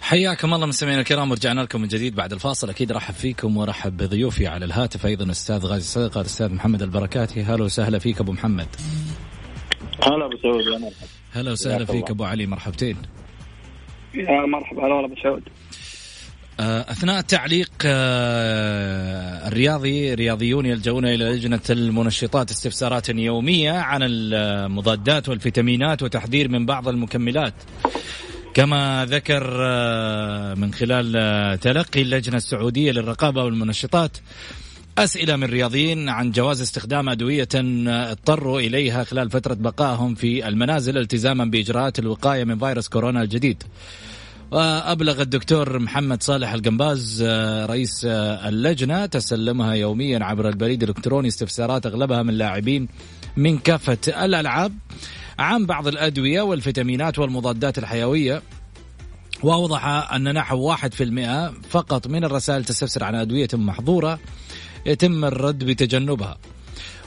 [SPEAKER 1] حياكم الله مستمعينا الكرام ورجعنا لكم من جديد بعد الفاصل. أكيد رحب فيكم ورحب بضيوفي على الهاتف. أيضا الاستاذ غازي صدقة الاستاذ محمد البركاتي. هلا وسهلا فيك أبو محمد.
[SPEAKER 3] هلا أبو سعود يا مرحبا.
[SPEAKER 1] هلا وسهلا فيك أبو علي مرحبتين.
[SPEAKER 4] يا مرحبا هلا والله أبو
[SPEAKER 1] آه، أثناء التعليق آه، الرياضي رياضيون يلجؤون إلى لجنة المنشطات استفسارات يومية عن المضادات والفيتامينات وتحذير من بعض المكملات. كما ذكر آه، من خلال تلقي اللجنة السعودية للرقابة والمنشطات أسئلة من رياضيين عن جواز استخدام أدوية آه، اضطروا إليها خلال فترة بقائهم في المنازل التزاما بإجراءات الوقاية من فيروس كورونا الجديد. وأبلغ الدكتور محمد صالح القنباز رئيس اللجنة تسلمها يوميا عبر البريد الإلكتروني استفسارات أغلبها من لاعبين من كافة الألعاب. عن بعض الأدوية والفيتامينات والمضادات الحيوية وأوضح أن نحو واحد في المئة فقط من الرسائل تستفسر عن أدوية محظورة يتم الرد بتجنبها.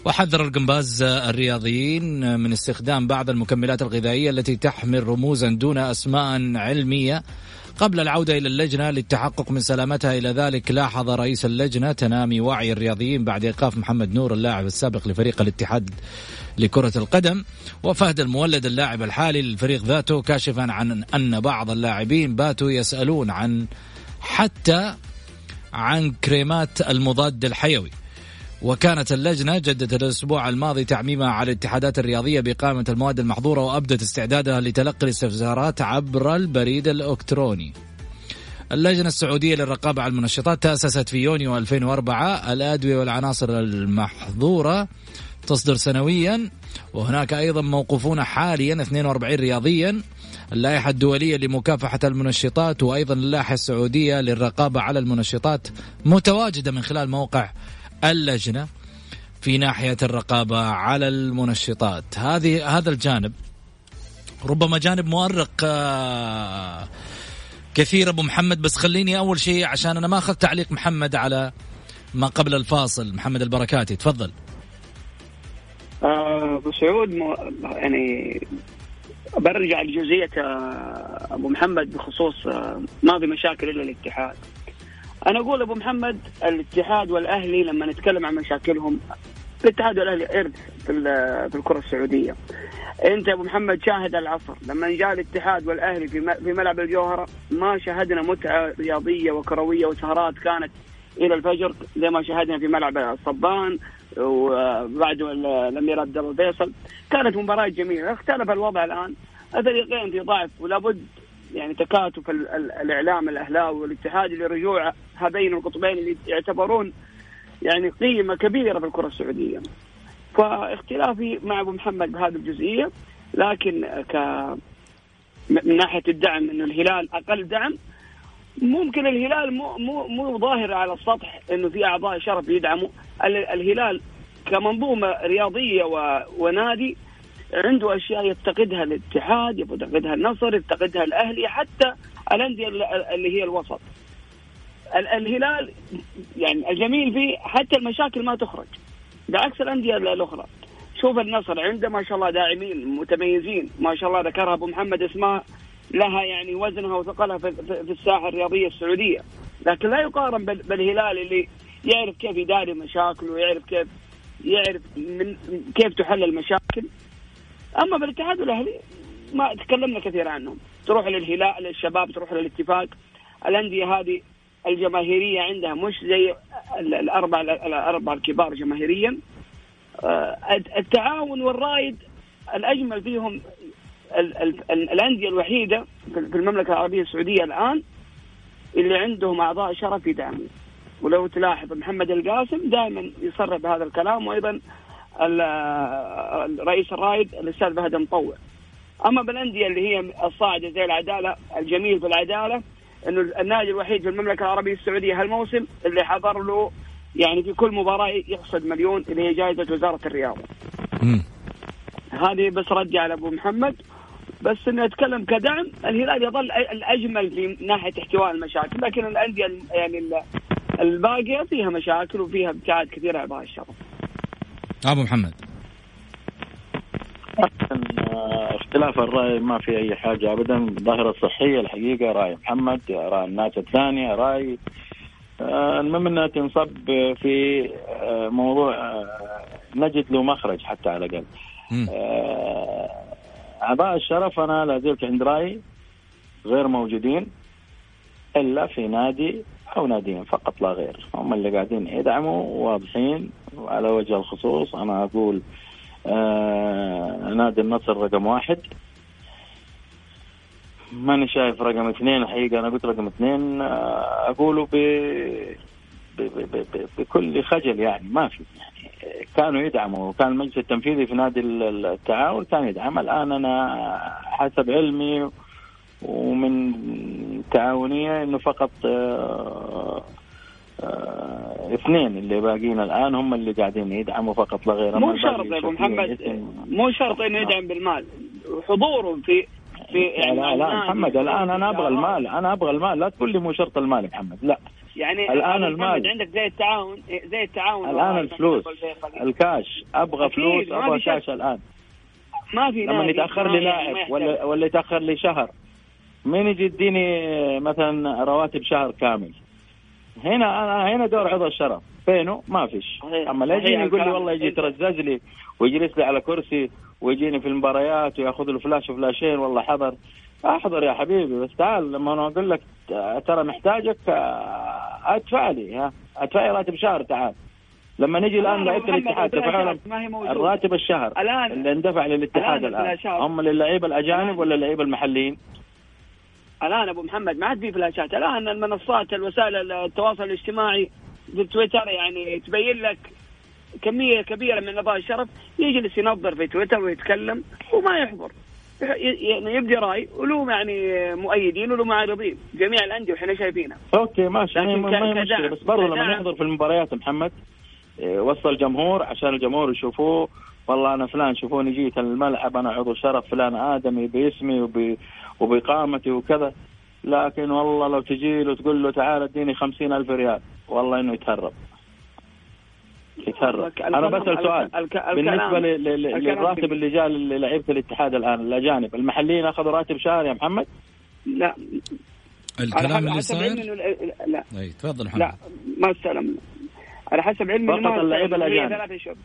[SPEAKER 1] وحذر القنباز الرياضيين من استخدام بعض المكملات الغذائية التي تحمل رموزا دون أسماء علمية قبل العودة إلى اللجنة للتحقق من سلامتها. إلى ذلك لاحظ رئيس اللجنة تنامي وعي الرياضيين بعد إيقاف محمد نور اللاعب السابق لفريق الاتحاد لكرة القدم وفهد المولد اللاعب الحالي للفريق ذاته كاشفا عن أن بعض اللاعبين باتوا يسألون عن حتى عن كريمات المضاد الحيوي. وكانت اللجنة جدت الأسبوع الماضي تعميمها على الاتحادات الرياضية بإقامة المواد المحظورة وأبدت استعدادها لتلقي الاستفسارات عبر البريد الإلكتروني. اللجنة السعودية للرقابة على المنشطات تأسست في يونيو 2004 الأدوية والعناصر المحظورة تصدر سنويا. وهناك أيضا موقوفون حاليا 42 رياضيا. اللائحة الدولية لمكافحة المنشطات وأيضا اللائحة السعودية للرقابة على المنشطات متواجدة من خلال موقع اللجنة في ناحية الرقابة على المنشطات. هذه هذا الجانب. ربما جانب مؤرق آه، كثير أبو محمد بس خليني أول شيء عشان أنا ما اخذت تعليق محمد على ما قبل الفاصل. محمد البركاتي تفضل.
[SPEAKER 4] آه، أبو سعود يعني برجع لجزئيه آه، أبو محمد بخصوص ما في مشاكل إلا الاتحاد أنا أقول أبو محمد الاتحاد والأهلي لما نتكلم عن مشاكلهم الاتحاد والأهلي ارث في في الكرة السعودية. أنت يا أبو محمد شاهد العصر لما جاء الاتحاد والأهلي في في ملعب الجوهرة ما شاهدنا متعة رياضية وكروية وسهرات كانت إلى الفجر زي ما شاهدنا في ملعب الصبان وبعد الأمير عبد الله الفيصل. كانت مباراة جميلة. اختلف الوضع الآن. الفريقين في ضعف ولابد يعني تكاتف الإعلام الأهلاوي والاتحاد لرجوع هذين القطبين اللي يعتبرون يعني قيمة كبيرة في الكرة السعودية. فاختلافي مع أبو محمد بهذه الجزئية لكن ك من ناحية الدعم إنه الهلال أقل دعم ممكن الهلال مو مو مو ظاهر على السطح إنه في أعضاء شرف يدعموا. الهلال كمنظومة رياضية ونادي عنده أشياء يفتقدها الاتحاد يفتقدها النصر يفتقدها الأهلي حتى الأندية اللي هي الوسط. الهلال يعني الجميل فيه حتى المشاكل ما تخرج بعكس الأندية الأخرى. شوف النصر عنده ما شاء الله داعمين متميزين. ما شاء الله ذكرها أبو محمد إسماء لها يعني وزنها وثقلها في الساحة الرياضية السعودية. لكن لا يقارن بالهلال اللي يعرف كيف يداري مشاكله ويعرف كيف يعرف من كيف تحل المشاكل. أما بالاتحاد والأهلي ما تكلمنا كثير عنهم. تروح للهلال للشباب تروح للاتفاق. الأندية هذه الجماهيرية عندها مش زي الاربع الأربع الكبار جماهيريا. آه، التعاون والرائد الأجمل فيهم الأندية الوحيدة في المملكة العربية السعودية الآن اللي عندهم أعضاء شرف يدعموا ولو تلاحظ محمد القاسم دائما يصرح بهذا الكلام وأيضا الرئيس الرائد الأستاذ فهد مطوع أما بالأندية اللي هي الصاعدة زي العدالة الجميل في العدالة إنه النادي الوحيد في المملكة العربية السعودية هالموسم اللي حضر له يعني في كل مباراة يحصد مليون اللي هي جائزة وزارة الرياضة. هذه بس ردي على أبو محمد. بس إنه اتكلم كدعم الهلال يظل الأجمل في ناحية احتواء المشاكل لكن الأندية يعني الباقية فيها مشاكل وفيها ابتعاد كثير عن الشرف.
[SPEAKER 1] أبو محمد.
[SPEAKER 3] اختلاف الرأي ما في أي حاجة ابدا. الظاهرة الصحية الحقيقة رأي محمد رأي الناس الثانية رأي آه، المهم إنها تنصب في آه، موضوع آه، نجد له مخرج حتى على الأقل. أعضاء الشرف أنا لا زلت عند رايي غير موجودين إلا في نادي أو ناديين فقط لا غير. هم اللي قاعدين يدعموا واضحين وعلى وجه الخصوص. أنا أقول آه نادي النصر رقم واحد. ماني شايف رقم اثنين الحقيقة أنا قلت رقم اثنين آه أقوله ب... بكل خجل يعني ما في يعني. كانوا يدعموا كان المجلس التنفيذي في نادي التعاون كان يدعم. الآن أنا حسب علمي ومن تعاونية إنه فقط آه آه اثنين اللي باقيين الآن هم اللي قاعدين يدعموا فقط لا غير
[SPEAKER 4] مو شرط يا ابو محمد مو شرط إنه يدعم بالمال. حضوره في في
[SPEAKER 3] يعني لا لا محمد الآن أنا أبغى المال أنا أبغى المال. لا تقول لي مو شرط المال محمد لا.
[SPEAKER 4] يعني
[SPEAKER 3] الآن
[SPEAKER 4] أبو محمد
[SPEAKER 3] المال.
[SPEAKER 4] عندك زي التعاون زي التعاون الآن
[SPEAKER 3] الفلوس. الكاش
[SPEAKER 4] أبغى
[SPEAKER 3] فلوس
[SPEAKER 4] أبغى.
[SPEAKER 3] كاش الآن
[SPEAKER 4] ما في
[SPEAKER 3] لما
[SPEAKER 4] يتأخر
[SPEAKER 3] لي
[SPEAKER 4] يعني
[SPEAKER 3] لاعب. ولا ولا يتأخر لي شهر مين يجي يديني مثلا رواتب شهر كامل هنا أنا هنا دور عضو الشرف فينه ما فيش. أما لا يجيني يقول لي. والله يجي يترزز لي ويجلس لي على كرسي ويجيني في المباريات ويأخذ له فلاش وفلاشين والله حضر أحضر يا حبيبي بس تعال لما أنا أقول لك ترى محتاجك آه، أدفع لي ها. أدفع لي راتب شهر تعال. لما نجي الآن
[SPEAKER 4] الآن
[SPEAKER 3] لعيبه الاتحاد دفعوا لهم. الراتب الشهر
[SPEAKER 4] الآن-
[SPEAKER 3] اللي اندفع للاتحاد
[SPEAKER 4] الآن
[SPEAKER 3] الآن.
[SPEAKER 4] الفلاشات-
[SPEAKER 3] هم للعيبه الأجانب
[SPEAKER 4] الآن-
[SPEAKER 3] ولا اللعيبه المحليين؟
[SPEAKER 4] الآن أبو محمد ما عاد في فلاشات. الآن المنصات الوسائل التواصل الاجتماعي في تويتر يعني تبين لك كمية كبيرة من اعضاء الشرف. يجلس ينظر في تويتر ويتكلم وما يحضر. يعني يبدي رأي وله يعني مؤيدين وله معارضين جميع الأندية وحنا شايفينها.
[SPEAKER 3] أوكي ماشي.
[SPEAKER 4] لكن
[SPEAKER 3] ما هي مشكله بس برضه لما. يحضر في المباريات محمد إيه، وسط الجمهور عشان الجمهور يشوفوه. والله أنا فلان شوفوني جيت الملعب أنا عضو شرف فلان آدمي باسمي وب... وبقامتي وكذا. لكن والله لو تجي له تقول له تعال اديني خمسين ألف ريال والله إنه يتهرب.
[SPEAKER 4] الكلام-
[SPEAKER 3] أنا بسأل سؤال.
[SPEAKER 4] الكلام-
[SPEAKER 3] بالنسبة ل- ل- ل-
[SPEAKER 4] الكلام
[SPEAKER 3] للراتب اللي جاء للعيبه الاتحاد الآن الأجانب المحليين أخذوا راتب شهر يا محمد؟
[SPEAKER 4] لا. على
[SPEAKER 1] الكلام
[SPEAKER 4] حسب-
[SPEAKER 1] اللي صاير؟
[SPEAKER 4] لا.
[SPEAKER 1] إي تفضل محمد
[SPEAKER 4] لا ما استلم. على حسب علمي
[SPEAKER 3] فقط الأجانب.
[SPEAKER 4] ثلاثة شهور.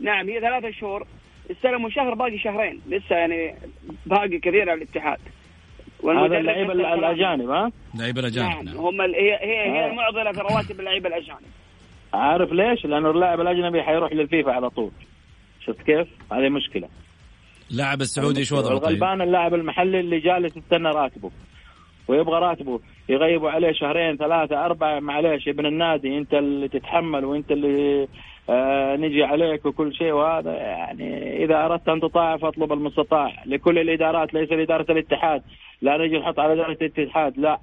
[SPEAKER 4] نعم هي ثلاثة شهور. استلموا شهر باقي شهرين. لسه يعني باقي كثير على الاتحاد.
[SPEAKER 3] هذا اللعيبه. الأجانب ها؟
[SPEAKER 1] لعيبه الأجانب
[SPEAKER 4] نعم
[SPEAKER 1] نعم.
[SPEAKER 4] هم ال- هي هي هي
[SPEAKER 3] آه.
[SPEAKER 4] المعضله في رواتب اللعيبة الأجانب.
[SPEAKER 3] عارف ليش؟ لأنه اللاعب الأجنبي حيروح للفيفا على طول. شفت كيف؟ هذه مشكلة.
[SPEAKER 1] اللاعب السعودي إيش وضعه طيب؟
[SPEAKER 3] الغلبان اللاعب المحلي اللي جالس يستنى راتبه. ويبغى راتبه. يغيبوا عليه شهرين ثلاثة أربعة. معليش ابن النادي أنت اللي تتحمل وأنت اللي آه نجي عليك وكل شيء. وهذا يعني إذا أردت أن تطاع فاطلب المستطاع. لكل الإدارات ليس لإدارة الاتحاد. لا نجي نحط على إدارة الاتحاد. لا.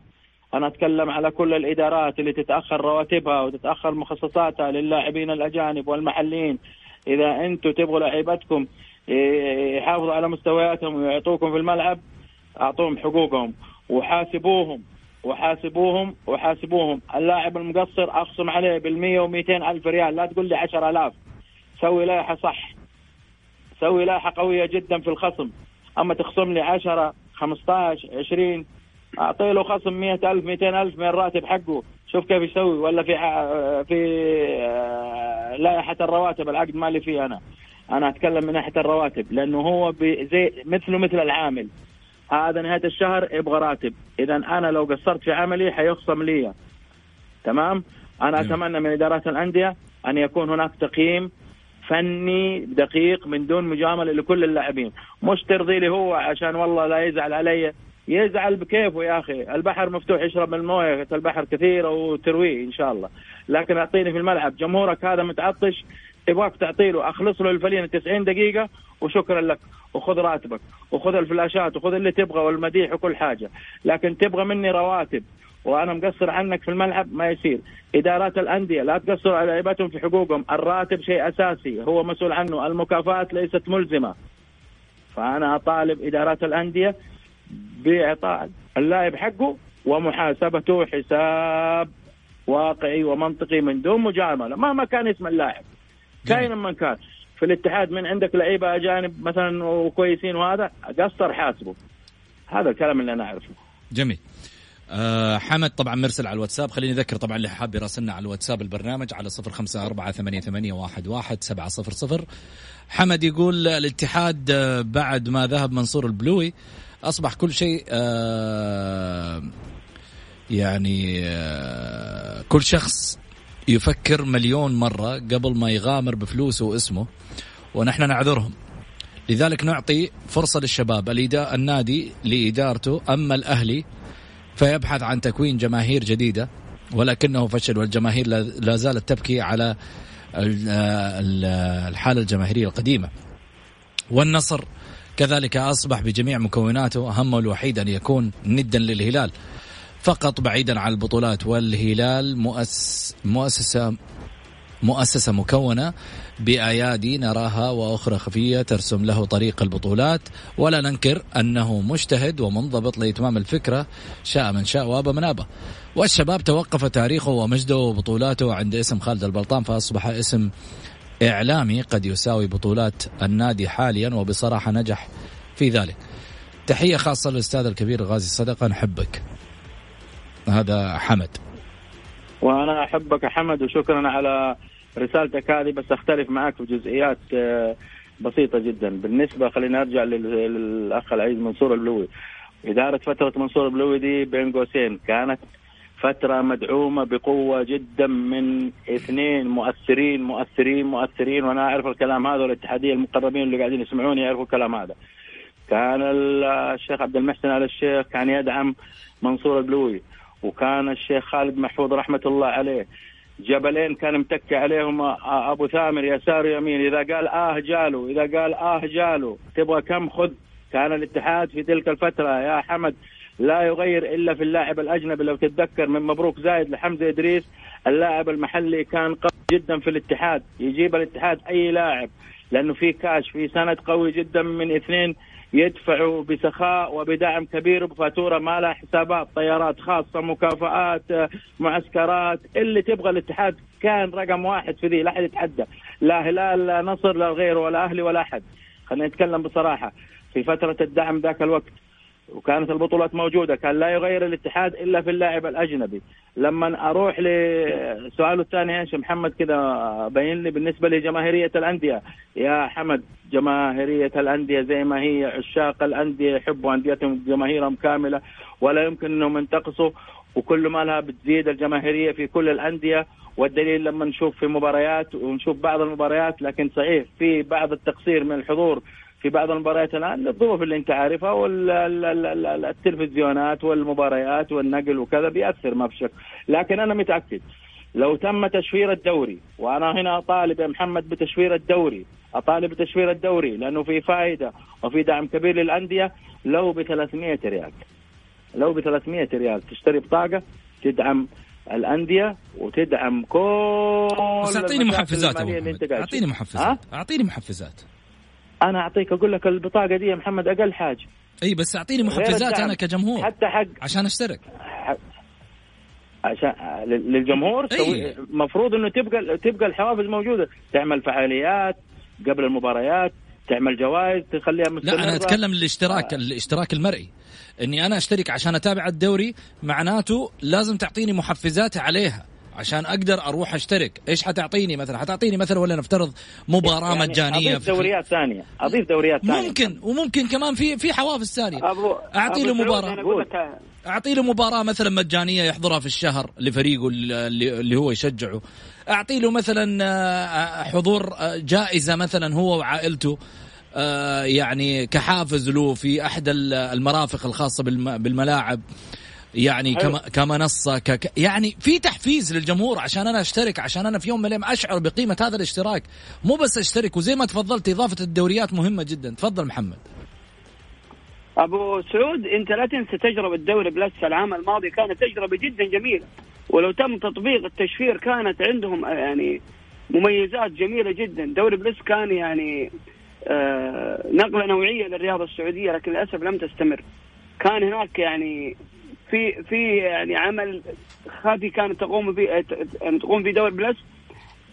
[SPEAKER 3] أنا أتكلم على كل الإدارات اللي تتأخر رواتبها وتتأخر مخصصاتها للاعبين الأجانب والمحليين. إذا أنتم تبغوا لعيبتكم يحافظوا على مستوياتهم ويعطوكم في الملعب أعطوهم حقوقهم. وحاسبوهم وحاسبوهم وحاسبوهم. اللاعب المقصر أخصم عليه بالمية ومئتين ألف ريال. لا تقول لي عشر ألاف. سوي لائحة صح. سوي لائحة قوية جدا في الخصم. أما تخصم لي عشرة خمسة عشر عشرين أعطي له خصم مئة ألف مئتين ألف من الراتب حقه. شوف كيف يسوي. ولا في في آه، لائحة الرواتب العقد مالي فيه أنا. أنا أتكلم من ناحية الرواتب لأنه هو زي مثله مثل العامل. هذا نهاية الشهر يبغى راتب. إذا أنا لو قصرت في عملي حيخصم لي. تمام؟ أنا
[SPEAKER 1] جميل.
[SPEAKER 3] أتمنى من إدارات الأندية أن يكون هناك تقييم فني دقيق من دون مجاملة لكل اللاعبين. مش ترضي لي هو عشان والله لا يزعل علي. يزعل بكيفه يا أخي. البحر مفتوح يشرب من الموية البحر كثيره وترويه إن شاء الله. لكن أعطيني في الملعب. جمهورك هذا متعطش. تبغاك تعطي له أخلص له الفلين 90 دقيقة وشكرا لك. وخذ راتبك. وخذ الفلاشات. وخذ اللي تبغى والمديح وكل حاجة. لكن تبغى مني رواتب. وأنا مقصر عنك في الملعب ما يصير. إدارات الأندية لا تقصروا على لعيبتهم في حقوقهم. الراتب شيء أساسي. هو مسؤول عنه. المكافآت ليست ملزمة. فأنا أطالب إدارات الأندية بإعطاء اللاعب حقه ومحاسبته حساب واقعي ومنطقي من دون مجاملة مهما كان اسم اللاعب. كائنا من كان. في الاتحاد من عندك لعيبة أجانب مثلا وكويسين وهذا قصر حاسبه. هذا الكلام اللي أنا أعرفه.
[SPEAKER 1] جميل. أه حمد طبعا مرسل على الواتساب. خليني أذكر طبعا اللي حاب يراسلنا على الواتساب البرنامج على صفر خمسة أربعة ثمانية, ثمانية واحد, واحد سبعة صفر صفر. حمد يقول الاتحاد آه، بعد ما ذهب منصور البلوي أصبح كل شيء آه يعني آه كل شخص يفكر مليون مرة قبل ما يغامر بفلوسه واسمه ونحن نعذرهم. لذلك نعطي فرصة للشباب. الإدا- النادي لإدارته أما الأهلي فيبحث عن تكوين جماهير جديدة ولكنه فشل والجماهير لا زالت تبكي على ال- ال- الحالة الجماهيرية القديمة. والنصر كذلك أصبح بجميع مكوناته همه الوحيد أن يكون ندا للهلال. فقط بعيدا عن البطولات والهلال مؤس مؤسسة مؤسسة مكونة بأيادي نراها وأخرى خفية ترسم له طريق البطولات. ولا ننكر أنه مجتهد ومنضبط لإتمام الفكرة شاء من شاء وأبى من أبى. والشباب توقف تاريخه ومجده وبطولاته عند اسم خالد البلطان فأصبح اسم إعلامي قد يساوي بطولات النادي حاليا وبصراحة نجح في ذلك. تحية خاصة للأستاذ الكبير غازي صدقة نحبك هذا حمد.
[SPEAKER 3] وأنا أحبك يا حمد وشكرا على رسالتك هذه بس أختلف معك في جزئيات آه، بسيطة جدا. بالنسبة خلينا أرجع للأخ العزيز منصور البلوي إدارة فترة منصور البلوي دي بين قوسين كانت فترة مدعومة بقوة جدا من اثنين مؤثرين مؤثرين مؤثرين وأنا أعرف الكلام هذا والاتحادية المقربين اللي قاعدين يسمعوني يعرفوا الكلام هذا. كان الشيخ عبد المحسن آل الشيخ كان يدعم منصور البلوي وكان الشيخ خالد محفوظ رحمة الله عليه. جبلين كان متكي عليهم أبو ثامر يسار يمين إذا قال آه جالو إذا قال آه جالو تبغى كم؟ خذ. كان الاتحاد في تلك الفترة يا حمد لا يغير إلا في اللاعب الأجنبي. لو تتذكر من مبروك زايد لحمزة إدريس اللاعب المحلي كان قوي جدا في الاتحاد. يجيب الاتحاد أي لاعب لأنه في كاش في سند قوي جدا من اثنين يدفعوا بسخاء وبدعم كبير بفاتوره ما لها حسابات طيارات خاصة مكافآت معسكرات. اللي تبغى الاتحاد كان رقم واحد في ذي لا أحد يتحدى. لا هلال لا نصر لا غيره ولا أهلي ولا أحد. خلينا نتكلم بصراحة. في فترة الدعم ذاك الوقت وكانت البطولات موجودة. كان لا يغير الاتحاد إلا في اللاعب الأجنبي. لما أروح لسؤاله الثاني إيش محمد كذا بين لي بالنسبة لجماهيرية الأندية. يا حمد جماهيرية الأندية زي ما هي عشاق الأندية يحبوا أنديتهم جماهيرهم كاملة ولا يمكن أنهم ينتقصوا. وكل ما لها بتزيد الجماهيرية في كل الأندية. والدليل لما نشوف في مباريات ونشوف بعض المباريات لكن صحيح في بعض التقصير من الحضور في بعض المباريات الآن للظروف اللي أنت عارفها والتلفزيونات والمباريات والنقل وكذا بيأثر ما في شك لكن أنا متأكد لو تم تشفير الدوري وأنا هنا أطالب يا محمد بتشفير الدوري أطالب بتشفير الدوري لأنه في فائدة وفي دعم كبير للأندية لو ب 300 ريال لو ب 300 ريال تشتري بطاقة تدعم الأندية وتدعم كل
[SPEAKER 1] بس أعطيني محفزات أعطيني محفزات. أعطيني محفزات.
[SPEAKER 3] أنا أعطيك أقول لك البطاقة دي يا محمد أقل حاجة.
[SPEAKER 1] إي بس أعطيني محفزات أنا كجمهور.
[SPEAKER 3] حتى حق.
[SPEAKER 1] عشان أشترك.
[SPEAKER 3] عشان للجمهور المفروض إنه تبقى تبقى الحوافز موجودة. تعمل فعاليات قبل المباريات تعمل جوائز تخليها مستمره
[SPEAKER 1] لا أنا أتكلم الاشتراك آه. الاشتراك المرئي. إني أنا أشترك عشان أتابع الدوري معناته لازم تعطيني محفزات عليها. عشان أقدر أروح أشترك. إيش حتعطيني مثلا؟ حتعطيني مثلا ولا نفترض مباراة يعني مجانية
[SPEAKER 3] أضيف دوريات ثانية. أضيف دوريات ثانية.
[SPEAKER 1] ممكن وممكن كمان في في حوافز ثانية أعطي له مباراة. أعطي له مباراة مثلا مجانية يحضرها في الشهر لفريقه اللي هو يشجعه. أعطي له مثلا آه، حضور آه، جائزة مثلا هو وعائلته آه، يعني كحافز له في أحد المرافق الخاصة بالملاعب. يعني كما كمنصه ك... يعني في تحفيز للجمهور عشان أنا أشترك عشان أنا في يوم من الأيام أشعر بقيمة هذا الاشتراك. مو بس أشترك وزي ما تفضلت إضافة الدوريات مهمة جدا. تفضل محمد.
[SPEAKER 4] أبو سعود أنت لا تنسى تجربة دوري Plus العام الماضي كانت تجربة جدا جميلة. ولو تم تطبيق التشفير كانت عندهم يعني مميزات جميلة جدا. دوري Plus كان يعني آه نقلة نوعية للرياضة السعودية لكن للأسف لم تستمر. كان هناك يعني في في يعني عمل خرافي كانت تقوم به يعني تقوم في دوري Plus.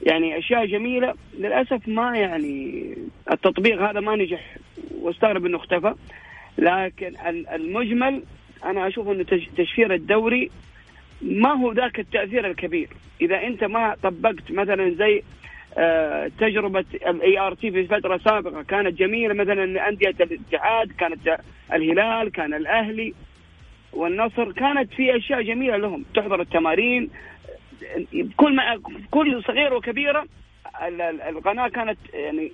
[SPEAKER 4] يعني أشياء جميلة. للأسف ما يعني التطبيق هذا ما نجح واستغرب إنه اختفى. لكن المجمل أنا أشوف إنه تشفير الدوري ما هو ذاك التأثير الكبير. إذا أنت ما طبقت مثلا زي آه، تجربة ال ART في فترة سابقة كانت جميلة. مثلا انديه الاتحاد كانت الهلال كان الأهلي. والنصر كانت في أشياء جميلة لهم. تحضر التمارين. كل ما كل صغيرة وكبيرة القناة كانت يعني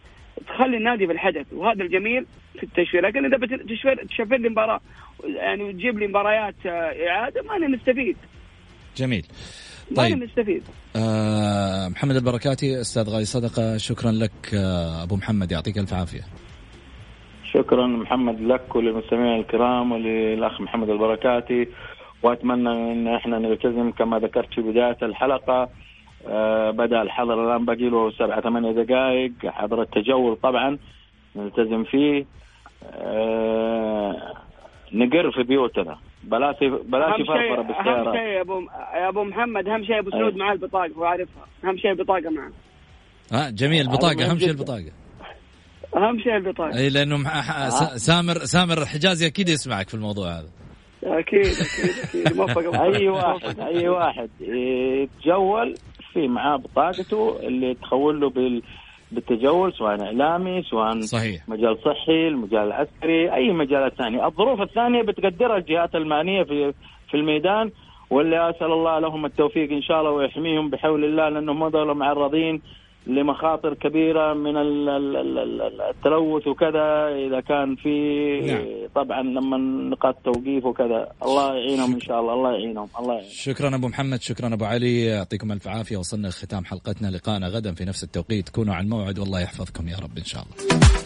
[SPEAKER 4] تخلي النادي بالحدث وهذا الجميل في التشفير لكن إذا بتشفير تشفير لي مباراه يعني وتجيب لي مباريات آه، إعادة ما نستفيد
[SPEAKER 1] جميل.
[SPEAKER 4] طيب. نستفيد
[SPEAKER 1] آه محمد البركاتي أستاذ غالي صدقة شكرا لك آه أبو محمد يعطيك ألف عافية.
[SPEAKER 3] شكرا محمد لك وللمستمعين الكرام وللأخ محمد البركاتي. وأتمنى إن إحنا نلتزم كما ذكرت في بداية الحلقة. آه، بدأ الحظر الآن باقي له سبعة ثمانية دقائق. حظر التجول طبعا نلتزم فيه. آه، نقر في بيوتنا. بلاش بلاش
[SPEAKER 4] أهم
[SPEAKER 3] يفرفر
[SPEAKER 4] شيء
[SPEAKER 3] أهم
[SPEAKER 4] شيء يا ابو يا أبو محمد أهم شيء أبو سعود. معاه البطاقة هو عارفها. أهم شيء البطاقة معه
[SPEAKER 1] ها جميل
[SPEAKER 3] البطاقة
[SPEAKER 1] أهم شيء. البطاقة.
[SPEAKER 4] أهم شيء البطاقة.
[SPEAKER 1] إي لأنه مح- ح- س- سامر سامر الحجازي أكيد يسمعك في الموضوع هذا.
[SPEAKER 4] أكيد أكيد أكيد. موفق أي.
[SPEAKER 3] واحد أي واحد يتجول في معاه بطاقته اللي تخول له بال بالتجول سواء إعلامي سواء
[SPEAKER 1] صحيح.
[SPEAKER 3] مجال صحي المجال العسكري أي مجالات ثانية الظروف الثانية بتقدرها الجهات المعنية في في الميدان واللي أسأل الله لهم التوفيق إن شاء الله ويحميهم بحول الله لأنهم هذول معرضين لمخاطر كبيرة من ال- ال- ال- ال- التلوث وكذا إذا كان في
[SPEAKER 1] نعم.
[SPEAKER 3] طبعا لما نقاط توقيف وكذا الله يعينهم إن شاء الله الله يعينهم الله يعينهم
[SPEAKER 1] شكرا أبو محمد شكرا أبو علي يعطيكم ألف عافية وصلنا لختام حلقتنا لقائنا غدا في نفس التوقيت كونوا على الموعد والله يحفظكم يا رب إن شاء الله